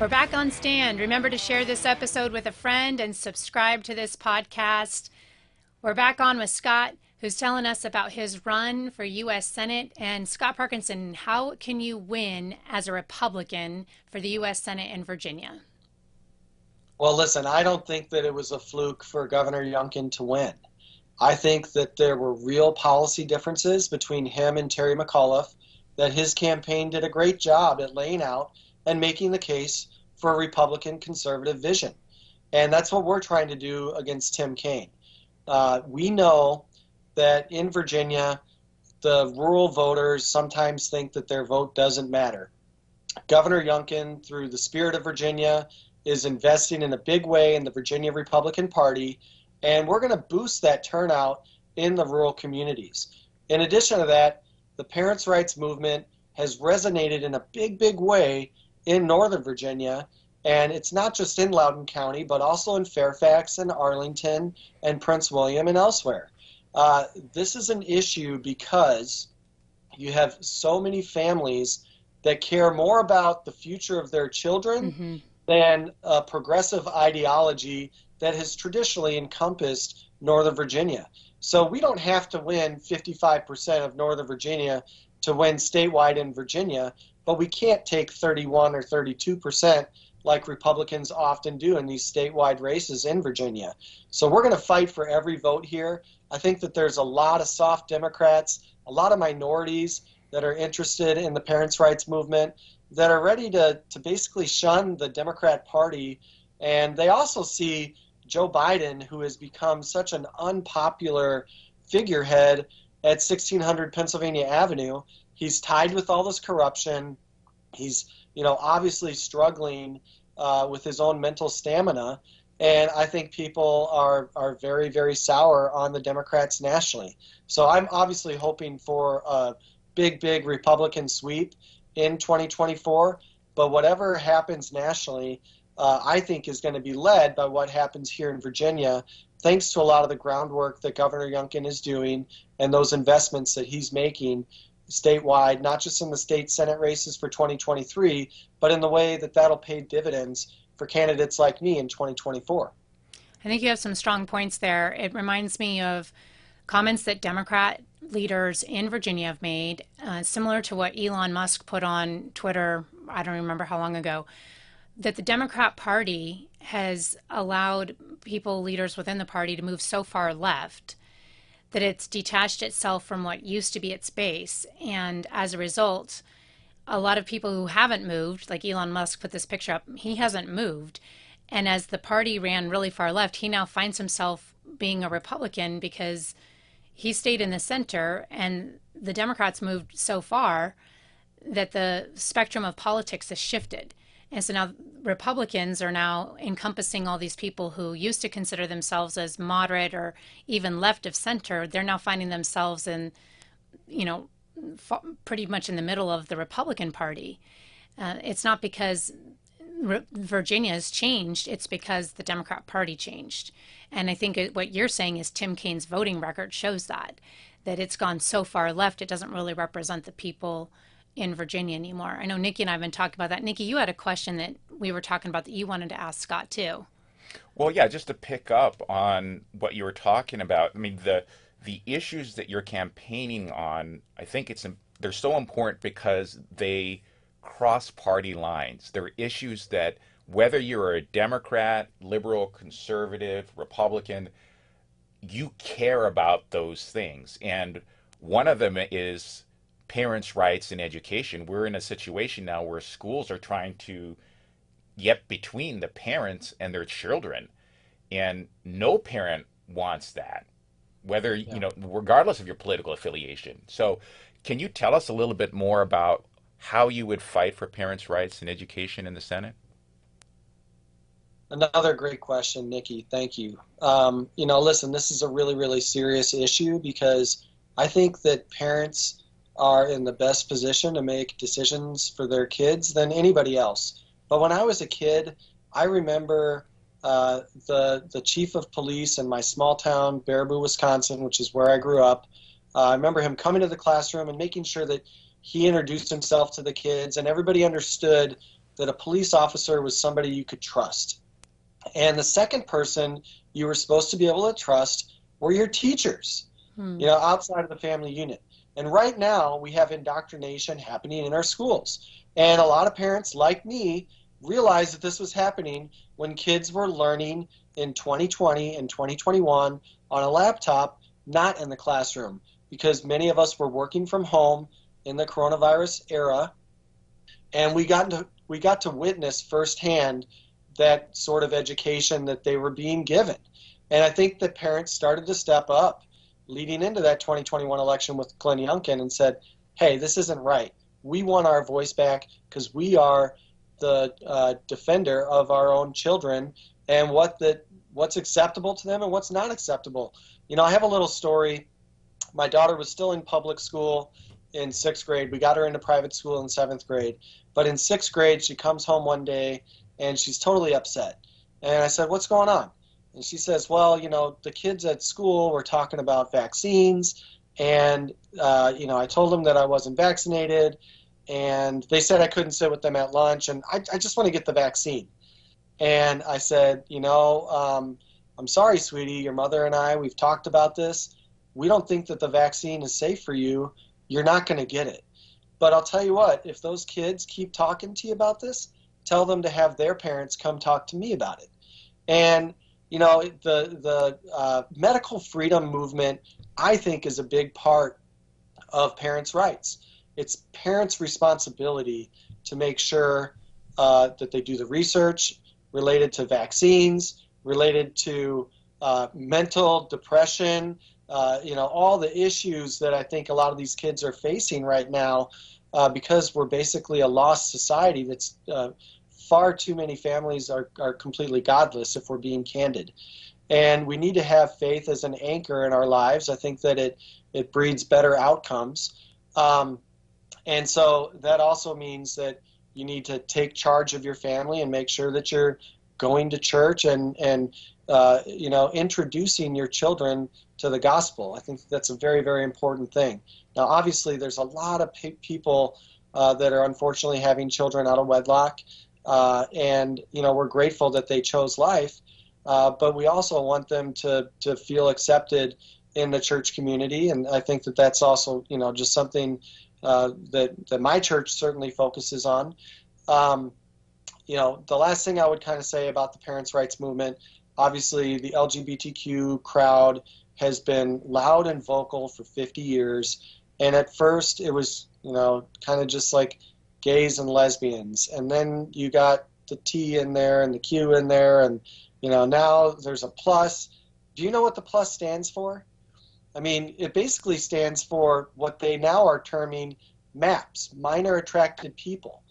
We're back on stand. Remember to share this episode with a friend and subscribe to this podcast. We're back on with Scott, who's telling us about his run for U.S. Senate. And Scott Parkinson, how can you win as a Republican for the U.S. Senate in Virginia? Well, listen, I don't think that it was a fluke for Governor Youngkin to win. I think that there were real policy differences between him and Terry McAuliffe, that his campaign did a great job at laying out and making the case for a Republican conservative vision. And that's what we're trying to do against Tim Kaine. Uh, we know that in Virginia, the rural voters sometimes think that their vote doesn't matter. Governor Youngkin, through the spirit of Virginia, is investing in a big way in the Virginia Republican Party, and we're going to boost that turnout in the rural communities. In addition to that, the parents' rights movement has resonated in a big, big way in Northern Virginia. And it's not just in Loudoun County, but also in Fairfax and Arlington and Prince William and elsewhere. Uh, this is an issue because you have so many families that care more about the future of their children mm-hmm. than a progressive ideology that has traditionally encompassed Northern Virginia. So we don't have to win 55% of Northern Virginia to win statewide in Virginia but we can't take 31 or 32 percent like Republicans often do in these statewide races in Virginia. So we're going to fight for every vote here. I think that there's a lot of soft Democrats, a lot of minorities that are interested in the parents' rights movement that are ready to, to basically shun the Democrat Party. And they also see Joe Biden, who has become such an unpopular figurehead at 1600 Pennsylvania Avenue, he's tied with all this corruption. He's you know obviously struggling uh, with his own mental stamina, and I think people are are very very sour on the Democrats nationally. So I'm obviously hoping for a big big Republican sweep in 2024. But whatever happens nationally, uh, I think is going to be led by what happens here in Virginia, thanks to a lot of the groundwork that Governor Youngkin is doing and those investments that he's making statewide, not just in the state Senate races for 2023, but in the way that that'll pay dividends for candidates like me in 2024. I think you have some strong points there. It reminds me of comments that Democrat leaders in Virginia have made, uh, similar to what Elon Musk put on Twitter, I don't remember how long ago, that the Democrat Party has allowed people, leaders within the party, to move so far left that it's detached itself from what used to be its base. And as a result, a lot of people who haven't moved, like Elon Musk put this picture up, he hasn't moved. And as the party ran really far left, he now finds himself being a Republican because he stayed in the center and the Democrats moved so far that the spectrum of politics has shifted. And so now Republicans are now encompassing all these people who used to consider themselves as moderate or even left of center. They're now finding themselves in, you know, pretty much in the middle of the Republican Party. Uh, it's not because Virginia has changed, it's because the Democrat Party changed. And I think it, what you're saying is Tim Kaine's voting record shows that, that it's gone so far left, it doesn't really represent the people in Virginia anymore. I know Nikki and I have been talking about that. Nikki, you had a question that we were talking about that you wanted to ask Scott too. Well, yeah, just to pick up on what you were talking about. I mean, the the issues that you're campaigning on, I think it's they're so important because they cross party lines. They're issues that whether you're a Democrat, liberal, conservative, Republican, you care about those things. And one of them is parents' rights in education. We're in a situation now where schools are trying to get between the parents and their children. And no parent wants that, whether, yeah. you know, regardless of your political affiliation. So, can you tell us a little bit more about how you would fight for parents' rights in education in the Senate? Another great question, Nikki. Thank you. Um, you know, listen, this is a really, really serious issue because I think that parents are in the best position to make decisions for their kids than anybody else. But when I was a kid, I remember uh, the the chief of police in my small town, Baraboo, Wisconsin, which is where I grew up. Uh, I remember him coming to the classroom and making sure that he introduced himself to the kids and everybody understood that a police officer was somebody you could trust. And the second person you were supposed to be able to trust were your teachers, hmm. you know, outside of the family unit. And right now, we have indoctrination happening in our schools. And a lot of parents, like me, realized that this was happening when kids were learning in 2020 and 2021 on a laptop, not in the classroom, because many of us were working from home in the coronavirus era, and we got to we got to witness firsthand that sort of education that they were being given. And I think the parents started to step up leading into that 2021 election with Glenn Youngkin and said, hey, this isn't right. We want our voice back because we are the uh, defender of our own children and what the, what's acceptable to them and what's not acceptable. You know, I have a little story. My daughter was still in public school in sixth grade. We got her into private school in seventh grade. But in sixth grade, she comes home one day and she's totally upset. And I said, What's going on? And she says, Well, you know, the kids at school were talking about vaccines. And, uh, you know, I told them that I wasn't vaccinated. And they said I couldn't sit with them at lunch. And I, I just want to get the vaccine. And I said, You know, um, I'm sorry, sweetie. Your mother and I, we've talked about this. We don't think that the vaccine is safe for you. You're not going to get it. But I'll tell you what, if those kids keep talking to you about this, tell them to have their parents come talk to me about it. And you know, the the uh, medical freedom movement, I think, is a big part of parents' rights. It's parents' responsibility to make sure uh, that they do the research related to vaccines, related to uh, mental depression, uh, you know, all the issues that I think a lot of these kids are facing right now uh, because we're basically a lost society that's uh, far too many families are, are completely godless if we're being candid. And we need to have faith as an anchor in our lives. I think that it, it breeds better outcomes. Um, and so that also means that you need to take charge of your family and make sure that you're going to church and, and uh, you know, introducing your children to the gospel. I think that's a very, very important thing. Now, obviously, there's a lot of pe- people uh, that are unfortunately having children out of wedlock, uh, and you know, we're grateful that they chose life. Uh, but we also want them to to feel accepted in the church community, and I think that that's also you know just something uh, that that my church certainly focuses on. Um, you know, the last thing I would kind of say about the parents' rights movement obviously the LGBTQ crowd has been loud and vocal for 50 years. And at first, it was, you know, kind of just like gays and lesbians. And then you got the T in there and the Q in there. And, you know, now there's a plus. Do you know what the plus stands for? I mean, it basically stands for what they now are terming MAPS, minor attracted people,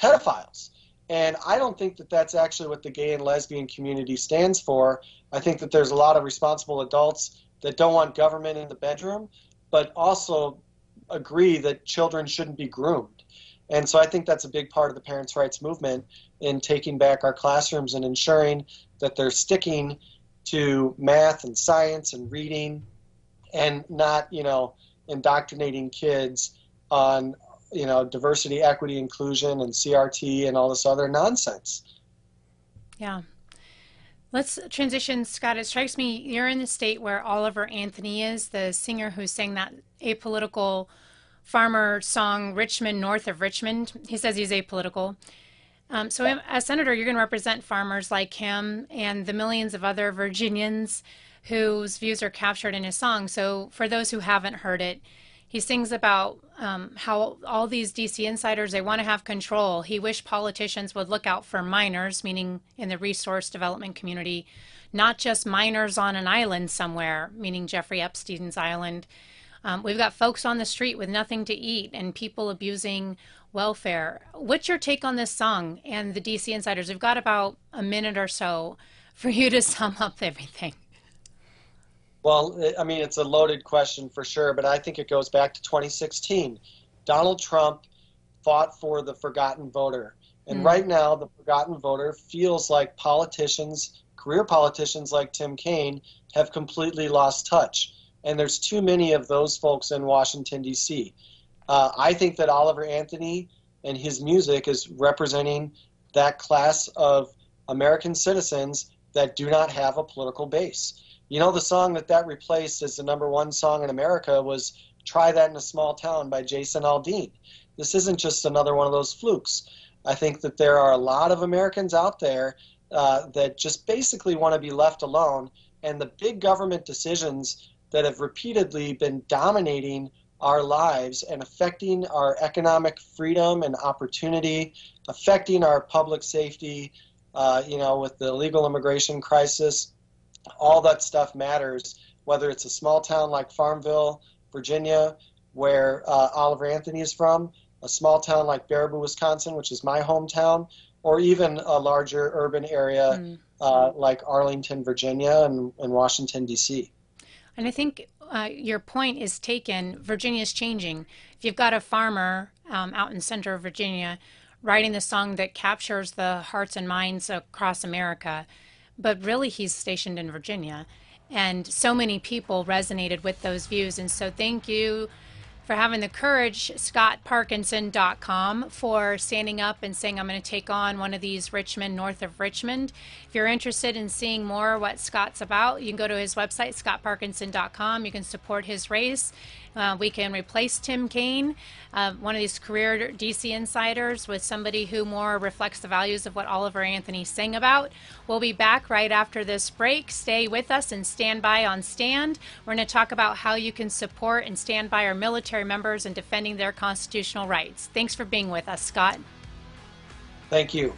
pedophiles. And I don't think that that's actually what the gay and lesbian community stands for. I think that there's a lot of responsible adults that don't want government in the bedroom, but also agree that children shouldn't be groomed. And so I think that's a big part of the parents' rights movement in taking back our classrooms and ensuring that they're sticking to math and science and reading and not, you know, indoctrinating kids on you know diversity, equity, inclusion, and CRT and all this other nonsense. Yeah. Let's transition, Scott. It strikes me you're in the state where Oliver Anthony is, the singer who sang that apolitical farmer song, Rich Men North of Richmond. He says he's apolitical. Um, so, as senator, you're going to represent farmers like him and the millions of other Virginians whose views are captured in his song. So, for those who haven't heard it, he sings about um, how all these DC insiders they want to have control. He wished politicians would look out for miners, meaning in the resource development community, not just miners on an island somewhere, meaning Jeffrey Epstein's island. Um, we've got folks on the street with nothing to eat and people abusing welfare. What's your take on this song and the DC insiders? We've got about a minute or so for you to sum up everything. Well, I mean, it's a loaded question for sure, but I think it goes back to 2016. Donald Trump fought for the forgotten voter. And mm. right now, the forgotten voter feels like politicians, career politicians like Tim Kaine, have completely lost touch. And there's too many of those folks in Washington, D.C. Uh, I think that Oliver Anthony and his music is representing that class of American citizens that do not have a political base. You know, the song that that replaced as the number one song in America was Try That in a Small Town by Jason Aldean. This isn't just another one of those flukes. I think that there are a lot of Americans out there uh, that just basically want to be left alone, and the big government decisions that have repeatedly been dominating our lives and affecting our economic freedom and opportunity, affecting our public safety, uh, you know, with the illegal immigration crisis, all that stuff matters, whether it's a small town like Farmville, Virginia, where uh, Oliver Anthony is from, a small town like Baraboo, Wisconsin, which is my hometown, or even a larger urban area mm. uh, like Arlington, Virginia, and, and Washington, D.C. And I think uh, your point is taken. Virginia is changing. If you've got a farmer um, out in center of Virginia writing the song that captures the hearts and minds across America, but really he's stationed in Virginia. And so many people resonated with those views. And so thank you for having the courage, scottparkinson.com, for standing up and saying, I'm going to take on one of these rich men, north of Richmond. If you're interested in seeing more what Scott's about, you can go to his website, scottparkinson.com. You can support his race. Uh, we can replace Tim Kaine, uh, one of these career DC insiders, with somebody who more reflects the values of what Oliver Anthony sang about. We'll be back right after this break. Stay with us and stand by on stand. We're going to talk about how you can support and stand by our military members in defending their constitutional rights. Thanks for being with us, Scott. Thank you.